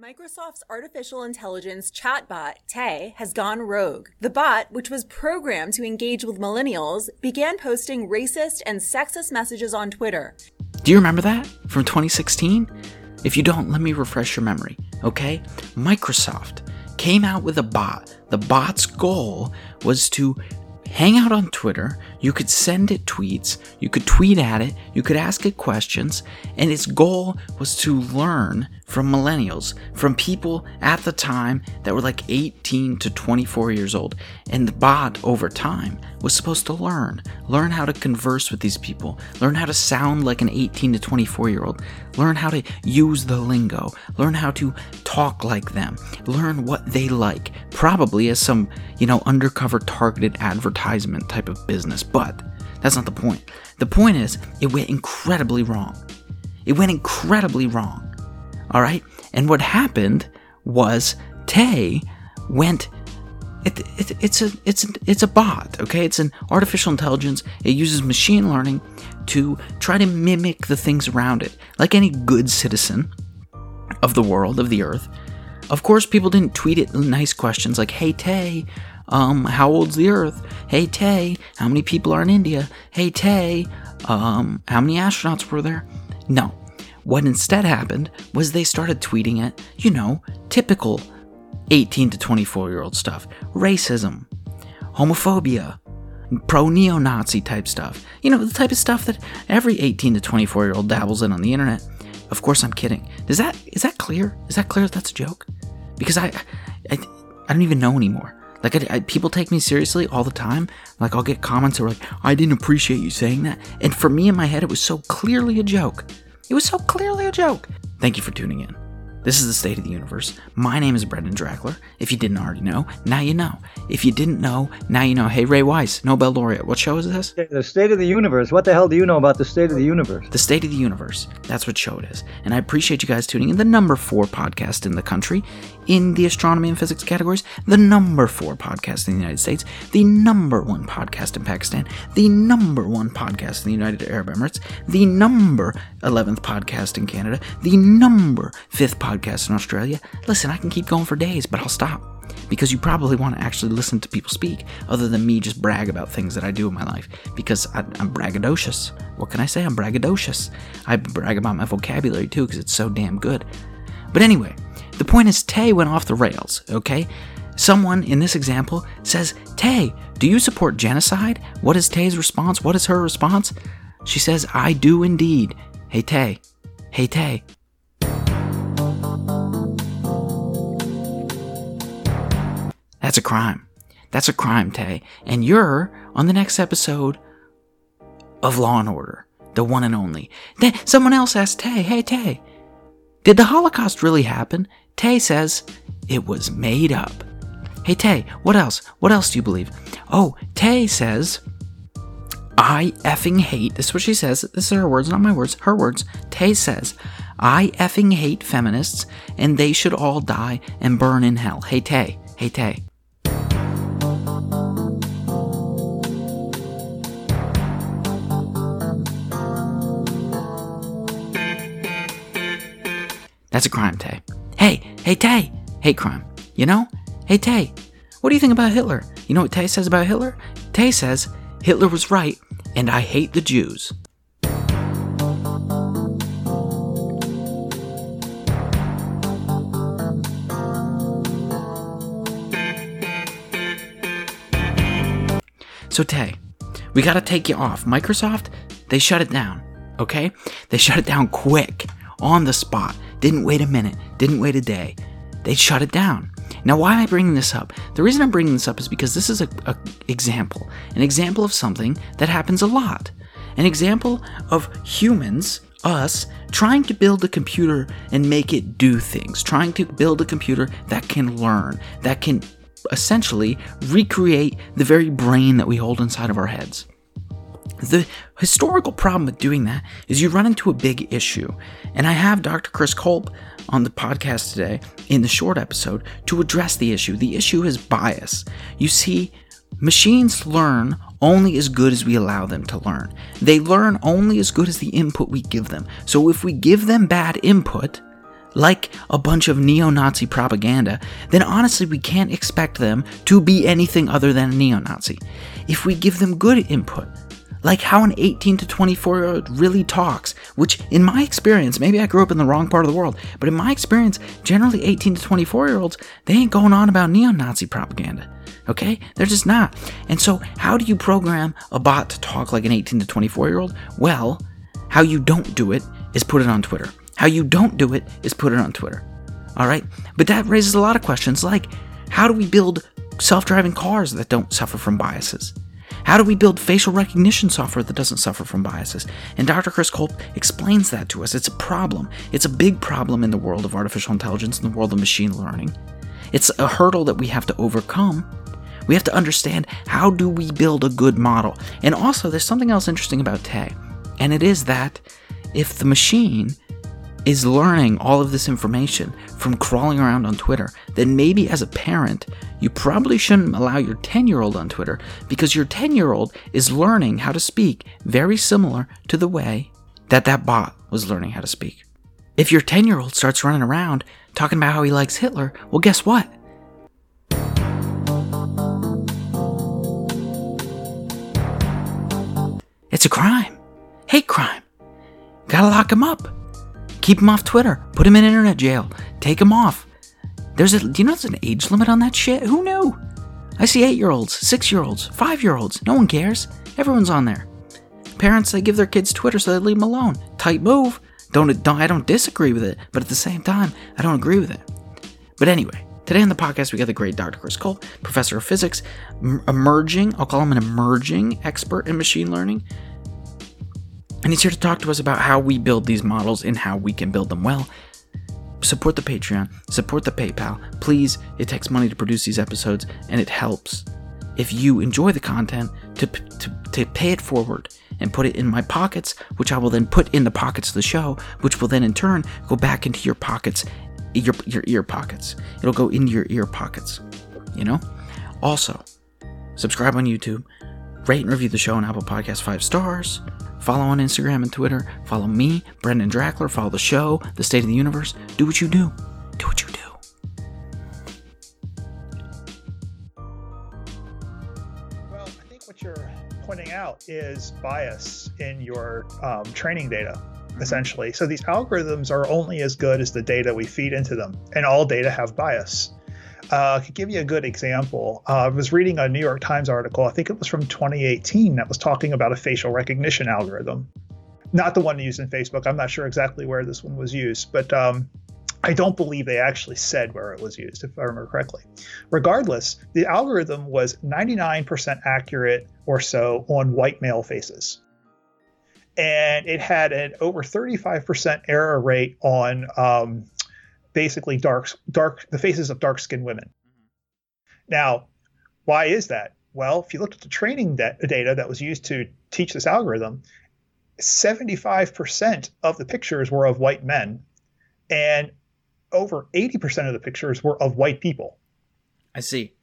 Microsoft's artificial intelligence chatbot, Tay, has gone rogue. The bot, which was programmed to engage with millennials, began posting racist and sexist messages on Twitter. Do you remember that from 2016? If you don't, let me refresh your memory, okay? Microsoft came out with a bot. The bot's goal was to hang out on Twitter. You could send it tweets, you could tweet at it, you could ask it questions, and its goal was to learn from millennials, from people at the time that were like 18 to 24 years old. And the bot, over time, was supposed to learn, learn how to converse with these people, learn how to sound like an 18 to 24 year old, learn how to use the lingo, learn how to talk like them, learn what they like, probably as some, you know, undercover targeted advertisement type of business. But that's not the point. The point is, it went incredibly wrong. It went incredibly wrong. All right. And what happened was Tay went. It, it, it's a it's a, it's a bot. Okay, it's an artificial intelligence. It uses machine learning to try to mimic the things around it, like any good citizen of the world of the earth. Of course, people didn't tweet it nice questions like, "Hey Tay, um, how old's the Earth? Hey Tay, how many people are in India? Hey Tay, um, how many astronauts were there?" No, what instead happened was they started tweeting it, you know, typical 18 to 24 year old stuff racism, homophobia, pro neo Nazi type stuff. You know, the type of stuff that every 18 to 24 year old dabbles in on the internet. Of course, I'm kidding. Is that is that clear? Is that clear that that's a joke? Because I, I, I don't even know anymore. Like I, I, people take me seriously all the time. Like I'll get comments that are like, "I didn't appreciate you saying that," and for me in my head, it was so clearly a joke. It was so clearly a joke. Thank you for tuning in. This is the State of the Universe. My name is Brendan Drachler. If you didn't already know, now you know. If you didn't know, now you know. Hey, Ray Weiss, Nobel laureate. What show is this? The State of the Universe. What the hell do you know about the State of the Universe? The State of the Universe. That's what show it is. And I appreciate you guys tuning in. The number four podcast in the country in the astronomy and physics categories. The number four podcast in the United States. The number one podcast in Pakistan. The number one podcast in the United Arab Emirates. The number 11th podcast in Canada. The number fifth podcast podcast in Australia. Listen, I can keep going for days, but I'll stop because you probably want to actually listen to people speak other than me just brag about things that I do in my life because I, am braggadocious. What can I say? I'm braggadocious. I brag about my vocabulary too because it's so damn good. But anyway, the point is Tay went off the rails, okay? Someone in this example says, Tay, do you support genocide? What is Tay's response? What is her response? She says, I do indeed. Hey, Tay. Hey, Tay. That's a crime. That's a crime, Tay. And you're on the next episode of Law and Order, the one and only. Then someone else asked Tay, hey, Tay, did the Holocaust really happen? Tay says, it was made up. Hey, Tay, what else? What else do you believe? Oh, Tay says, I effing hate, this is what she says, this is her words, not my words, her words. Tay says, I effing hate feminists and they should all die and burn in hell. Hey, Tay, hey, Tay. That's a crime, Tay. Hey, hey, Tay. Hate crime. You know? Hey, Tay. What do you think about Hitler? You know what Tay says about Hitler? Tay says, Hitler was right, and I hate the Jews. So, Tay, we gotta take you off. Microsoft, they shut it down, okay? They shut it down quick, on the spot. Didn't wait a minute, didn't wait a day. They shut it down. Now, why am I bringing this up? The reason I'm bringing this up is because this is a, a example, an example of something that happens a lot, an example of humans, us, trying to build a computer and make it do things, trying to build a computer that can learn, that can essentially recreate the very brain that we hold inside of our heads. The historical problem with doing that is you run into a big issue. And I have Dr. Chris Kulp on the podcast today in the short episode to address the issue. The issue is bias. You see, machines learn only as good as we allow them to learn. They learn only as good as the input we give them. So if we give them bad input, like a bunch of neo Nazi propaganda, then honestly, we can't expect them to be anything other than a neo Nazi. If we give them good input, like how an 18 to 24 year old really talks, which in my experience, maybe I grew up in the wrong part of the world, but in my experience, generally 18 to 24 year olds, they ain't going on about neo Nazi propaganda. Okay? They're just not. And so, how do you program a bot to talk like an 18 to 24 year old? Well, how you don't do it is put it on Twitter. How you don't do it is put it on Twitter. All right? But that raises a lot of questions like how do we build self driving cars that don't suffer from biases? How do we build facial recognition software that doesn't suffer from biases? And Dr. Chris Kulp explains that to us. It's a problem. It's a big problem in the world of artificial intelligence, in the world of machine learning. It's a hurdle that we have to overcome. We have to understand how do we build a good model. And also, there's something else interesting about Tay, and it is that if the machine is learning all of this information from crawling around on Twitter, then maybe as a parent, you probably shouldn't allow your 10 year old on Twitter because your 10 year old is learning how to speak very similar to the way that that bot was learning how to speak. If your 10 year old starts running around talking about how he likes Hitler, well, guess what? It's a crime. Hate crime. Gotta lock him up. Keep him off Twitter. Put him in internet jail. Take him off. There's a, do you know there's an age limit on that shit? Who knew? I see eight year olds, six year olds, five year olds. No one cares. Everyone's on there. Parents, they give their kids Twitter so they leave them alone. Tight move. Don't, don't I don't disagree with it, but at the same time, I don't agree with it. But anyway, today on the podcast we got the great Dr. Chris Kulp, professor of physics, emerging. I'll call him an emerging expert in machine learning. And he's here to talk to us about how we build these models and how we can build them well. Support the Patreon, support the PayPal. Please, it takes money to produce these episodes, and it helps if you enjoy the content to, to, to pay it forward and put it in my pockets, which I will then put in the pockets of the show, which will then in turn go back into your pockets, your, your ear pockets. It'll go into your ear pockets, you know? Also, subscribe on YouTube, rate and review the show on Apple Podcasts five stars. Follow on Instagram and Twitter. Follow me, Brendan Drachler. Follow the show, The State of the Universe. Do what you do. Do what you do. Well, I think what you're pointing out is bias in your um, training data, mm-hmm. essentially. So these algorithms are only as good as the data we feed into them, and all data have bias. Uh, I could give you a good example. Uh, I was reading a New York Times article, I think it was from 2018, that was talking about a facial recognition algorithm. Not the one used in Facebook. I'm not sure exactly where this one was used, but um, I don't believe they actually said where it was used, if I remember correctly. Regardless, the algorithm was 99% accurate or so on white male faces. And it had an over 35% error rate on um, basically dark dark the faces of dark skinned women. Mm-hmm. Now, why is that? Well, if you looked at the training data that was used to teach this algorithm, 75% of the pictures were of white men, and over 80% of the pictures were of white people. I see.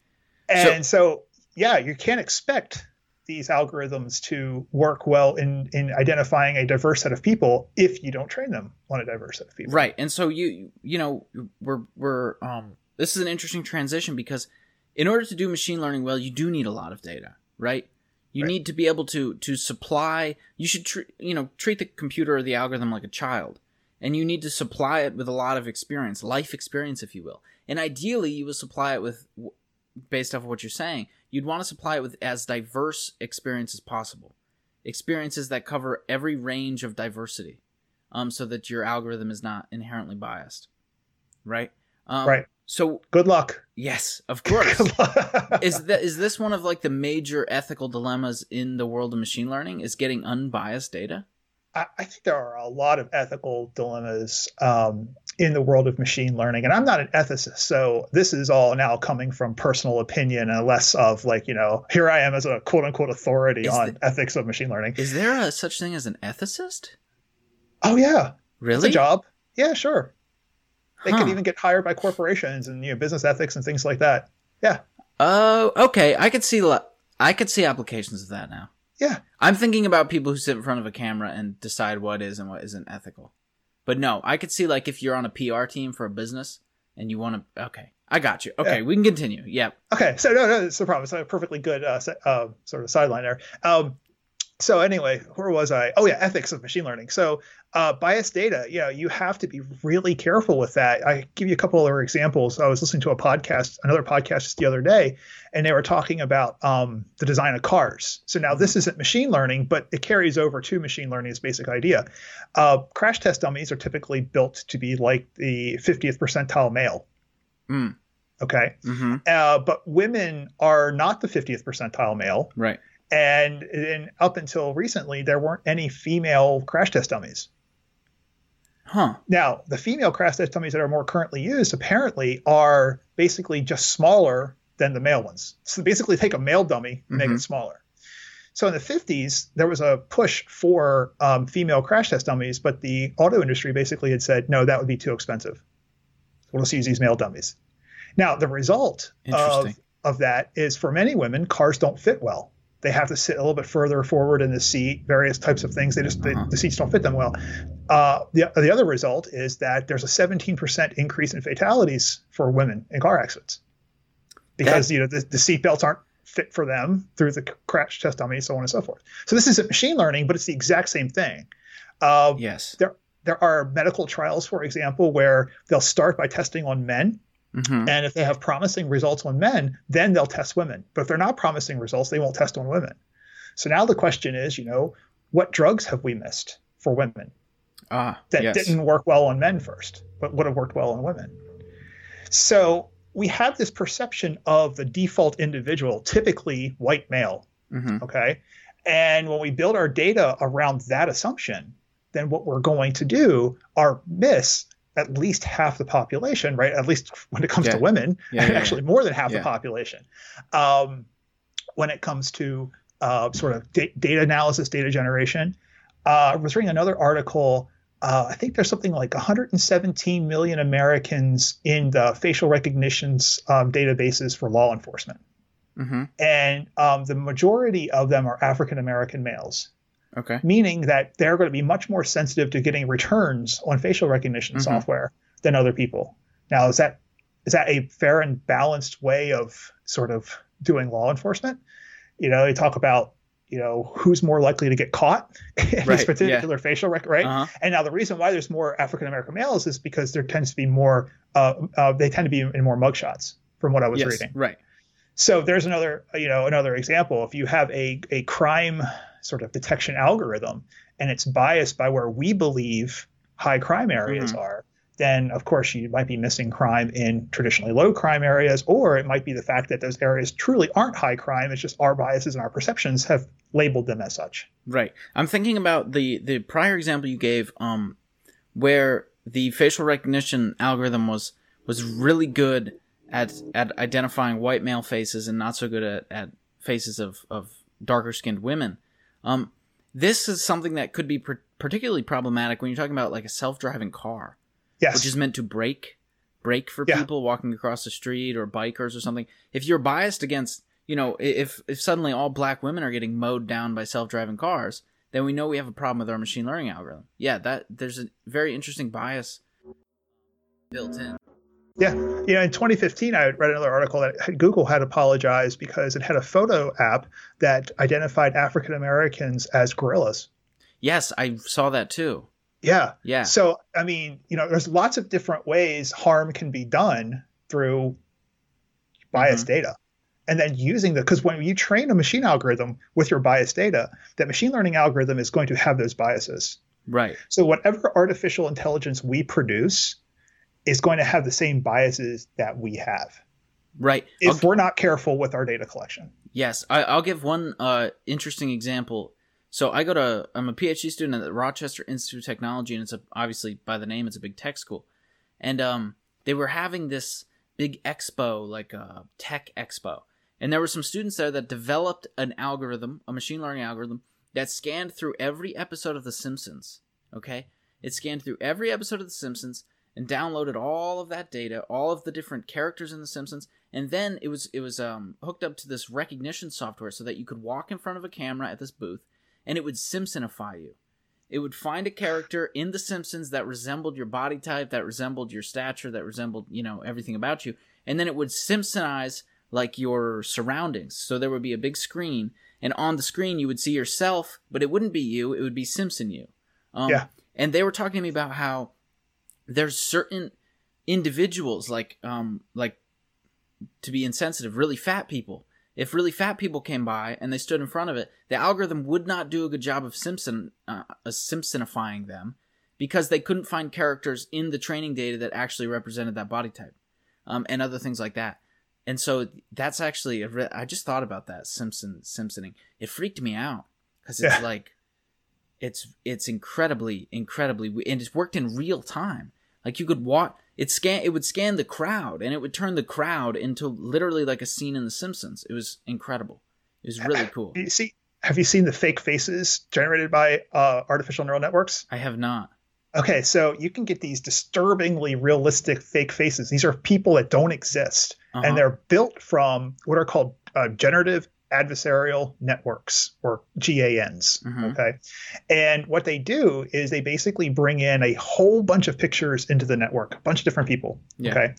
And so, so yeah, you can't expect these algorithms to work well in in identifying a diverse set of people if you don't train them on a diverse set of people. Right. And so you you know we're we're um this is an interesting transition because in order to do machine learning well, you do need a lot of data, right? You right. need to be able to to supply. You should treat you know treat the computer or the algorithm like a child, and you need to supply it with a lot of experience, life experience, if you will. And ideally, you will supply it with, based off of what you're saying, you'd want to supply it with as diverse experience as possible. Experiences that cover every range of diversity, um, so that your algorithm is not inherently biased. Right. Um, right. So good luck. Yes, of course. is that is this one of like the major ethical dilemmas in the world of machine learning? Is getting unbiased data? I, I think there are a lot of ethical dilemmas um, in the world of machine learning. And I'm not an ethicist, so this is all now coming from personal opinion and less of like, you know, here I am as a quote unquote authority is on the, ethics of machine learning. Is there a such thing as an ethicist? Oh yeah. Really? It's a job. Yeah, sure. They huh. could even get hired by corporations and you know business ethics and things like that. Yeah. Oh, okay. I could see I could see applications of that now. Yeah. I'm thinking about people who sit in front of a camera and decide what is and what isn't ethical. But no, I could see like if you're on a PR team for a business and you want to. Okay, I got you. Okay, we can continue. Yep. Okay, so no, no, it's no problem. It's a perfectly good uh, uh, sort of sideline there. Um, so anyway, where was I? Oh yeah, ethics of machine learning. So uh, biased data, you know, you have to be really careful with that. I give you a couple other examples. I was listening to a podcast, another podcast just the other day, and they were talking about um, the design of cars. So now this isn't machine learning, but it carries over to machine learning's basic idea. Uh, crash test dummies are typically built to be like the 50th percentile male. Mm. Okay. Mm-hmm. Uh, but women are not the 50th percentile male. Right. And, and up until recently, there weren't any female crash test dummies. Huh. Now, the female crash test dummies that are more currently used apparently are basically just smaller than the male ones. So basically, take a male dummy and make Mhm. it smaller. So in the 50s, there was a push for um, female crash test dummies, but the auto industry basically had said, no, that would be too expensive. We'll just use these male dummies. Now, the result of, of that is for many women, cars don't fit well. They have to sit a little bit further forward in the seat, various types of things. They just Uh-huh. they, the seats don't fit them well. Uh, the, the other result is that there's a 17% increase in fatalities for women in car accidents because you know the, the seat belts aren't fit for them through the crash test dummy, so on and so forth. So this isn't machine learning, but it's the exact same thing. Uh, Yes. There there are medical trials, for example, where they'll start by testing on men, Mm-hmm. and if they have promising results on men, then they'll test women. But if they're not promising results, they won't test on women. So now the question is, you know, what drugs have we missed for women Ah. that yes. didn't work well on men first, but would have worked well on women? So we have this perception of the default individual, typically white male, Mm-hmm. okay? And when we build our data around that assumption, then what we're going to do are miss at least half the population, right? At least when it comes Yeah. to women, Yeah, yeah, actually more than half the population. Um, when it comes to uh, sort of da- data analysis, data generation, uh, I was reading another article. Uh, I think there's something like 117 million Americans in the facial recognitions um, databases for law enforcement Mm-hmm. and um, the majority of them are African American males, Okay. meaning that they're going to be much more sensitive to getting returns on facial recognition Mhm. software than other people. Now, is that is that a fair and balanced way of sort of doing law enforcement? You know, they talk about you know who's more likely to get caught in Right, this yeah. particular facial rec, right? Uh-huh. And now the reason why there's more African American males is because there tends to be more. Uh, uh, they tend to be in more mugshots, from what I was yes. reading. Right. So there's another, you know, another example. If you have a, a crime sort of detection algorithm and it's biased by where we believe high crime areas Mhm. are, then of course you might be missing crime in traditionally low crime areas, or it might be the fact that those areas truly aren't high crime. It's just our biases and our perceptions have labeled them as such. Right. I'm thinking about the the prior example you gave, um, where the facial recognition algorithm was was really good at at identifying white male faces and not so good at, at faces of of darker skinned women. Um, this is something that could be par- particularly problematic when you're talking about like a self driving car, Yes. which is meant to brake brake for Yeah. people walking across the street or bikers or something. If you're biased against, you know, if if suddenly all black women are getting mowed down by self driving cars, then we know we have a problem with our machine learning algorithm. Yeah, that there's a very interesting bias built in. Yeah, you know, in 2015, I read another article that Google had apologized because it had a photo app that identified African Americans as gorillas. Yes, I saw that too. Yeah. Yeah. So, I mean, you know, there's lots of different ways harm can be done through biased Mm-hmm. data. And then using the, because when you train a machine algorithm with your biased data, that machine learning algorithm is going to have those biases. Right. So, whatever artificial intelligence we produce is going to have the same biases that we have Right. I'll if we're not careful with our data collection. Yes, I, I'll give one uh, interesting example. So I go to I'm a PhD student at the Rochester Institute of Technology, and it's a, obviously by the name it's a big tech school, and um, they were having this big expo, like a tech expo, and there were some students there that developed an algorithm, a machine learning algorithm that scanned through every episode of The Simpsons. Okay, it scanned through every episode of The Simpsons and downloaded all of that data, all of the different characters in The Simpsons, and then it was it was um, hooked up to this recognition software so that you could walk in front of a camera at this booth and it would simpsonify you it would find a character in The Simpsons that resembled your body type, that resembled your stature, that resembled, you know, everything about you. And then it would Simpsonize like your surroundings. So there would be a big screen, and on the screen you would see yourself, but it wouldn't be you, it would be Simpson you. Um, Yeah. And they were talking to me about how there's certain individuals, like, um, like, to be insensitive, really fat people. If really fat people came by and they stood in front of it, the algorithm would not do a good job of Simpson uh, uh, Simpsonifying them because they couldn't find characters in the training data that actually represented that body type, um, and other things like that. And so that's actually a re- I just thought about that Simpson Simpsoning. It freaked me out because it's Yeah. like it's it's incredibly incredibly and it's worked in real time. Like you could watch it scan it would scan the crowd and it would turn the crowd into literally like a scene in The Simpsons. It was incredible. It was really cool. You see, have you seen the fake faces generated by uh, artificial neural networks? I have not. Okay, so you can get these disturbingly realistic fake faces. These are people that don't exist, Uh-huh. and they're built from what are called uh, generative adversarial networks or GANs. Mhm. Okay, and what they do is they basically bring in a whole bunch of pictures into the network, a bunch of different people. Yeah. Okay,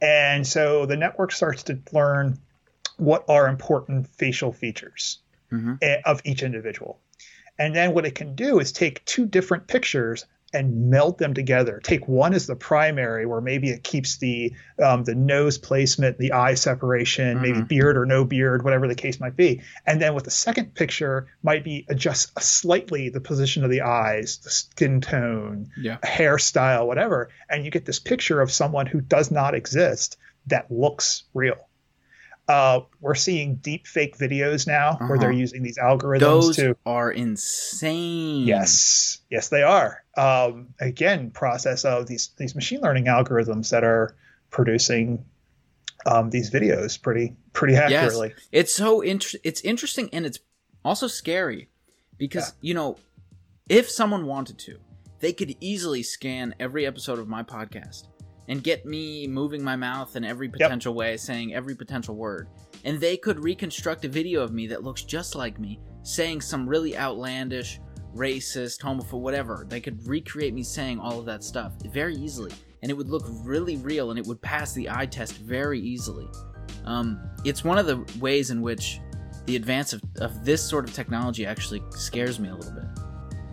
and so the network starts to learn what are important facial features Mhm. eh, of each individual. And then what it can do is take two different pictures and meld them together. Take one as the primary, where maybe it keeps the um, the nose placement, the eye separation, maybe Mhm. beard or no beard, whatever the case might be. And then with the second picture, might be adjust slightly the position of the eyes, the skin tone, Yeah. hairstyle, whatever, and you get this picture of someone who does not exist that looks real. Uh, we're seeing deep fake videos now where they're Uh-huh. using these algorithms Those to are insane. yes. Yes they are. Um, again process of these these machine learning algorithms that are producing um, these videos pretty pretty accurately. It's so inter- it's interesting and it's also scary because you know if someone wanted to, they could easily scan every episode of my podcast and get me moving my mouth in every potential way, saying every potential word. And they could reconstruct a video of me that looks just like me, saying some really outlandish, racist, homophobic, whatever. They could recreate me saying all of that stuff very easily. And it would look really real and it would pass the eye test very easily. Um, it's one of the ways in which the advance of, of this sort of technology actually scares me a little bit.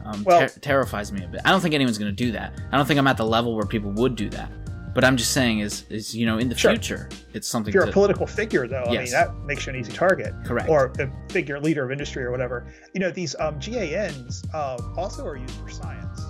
Um, Well- ter- terrifies me a bit. I don't think anyone's going to do that. I don't think I'm at the level where people would do that. But I'm just saying, is is you know, in the Sure. future, it's something if you're to a political figure though i mean that makes you an easy target correct. or a figure leader of industry or whatever you know these um, GANs uh, also are used for science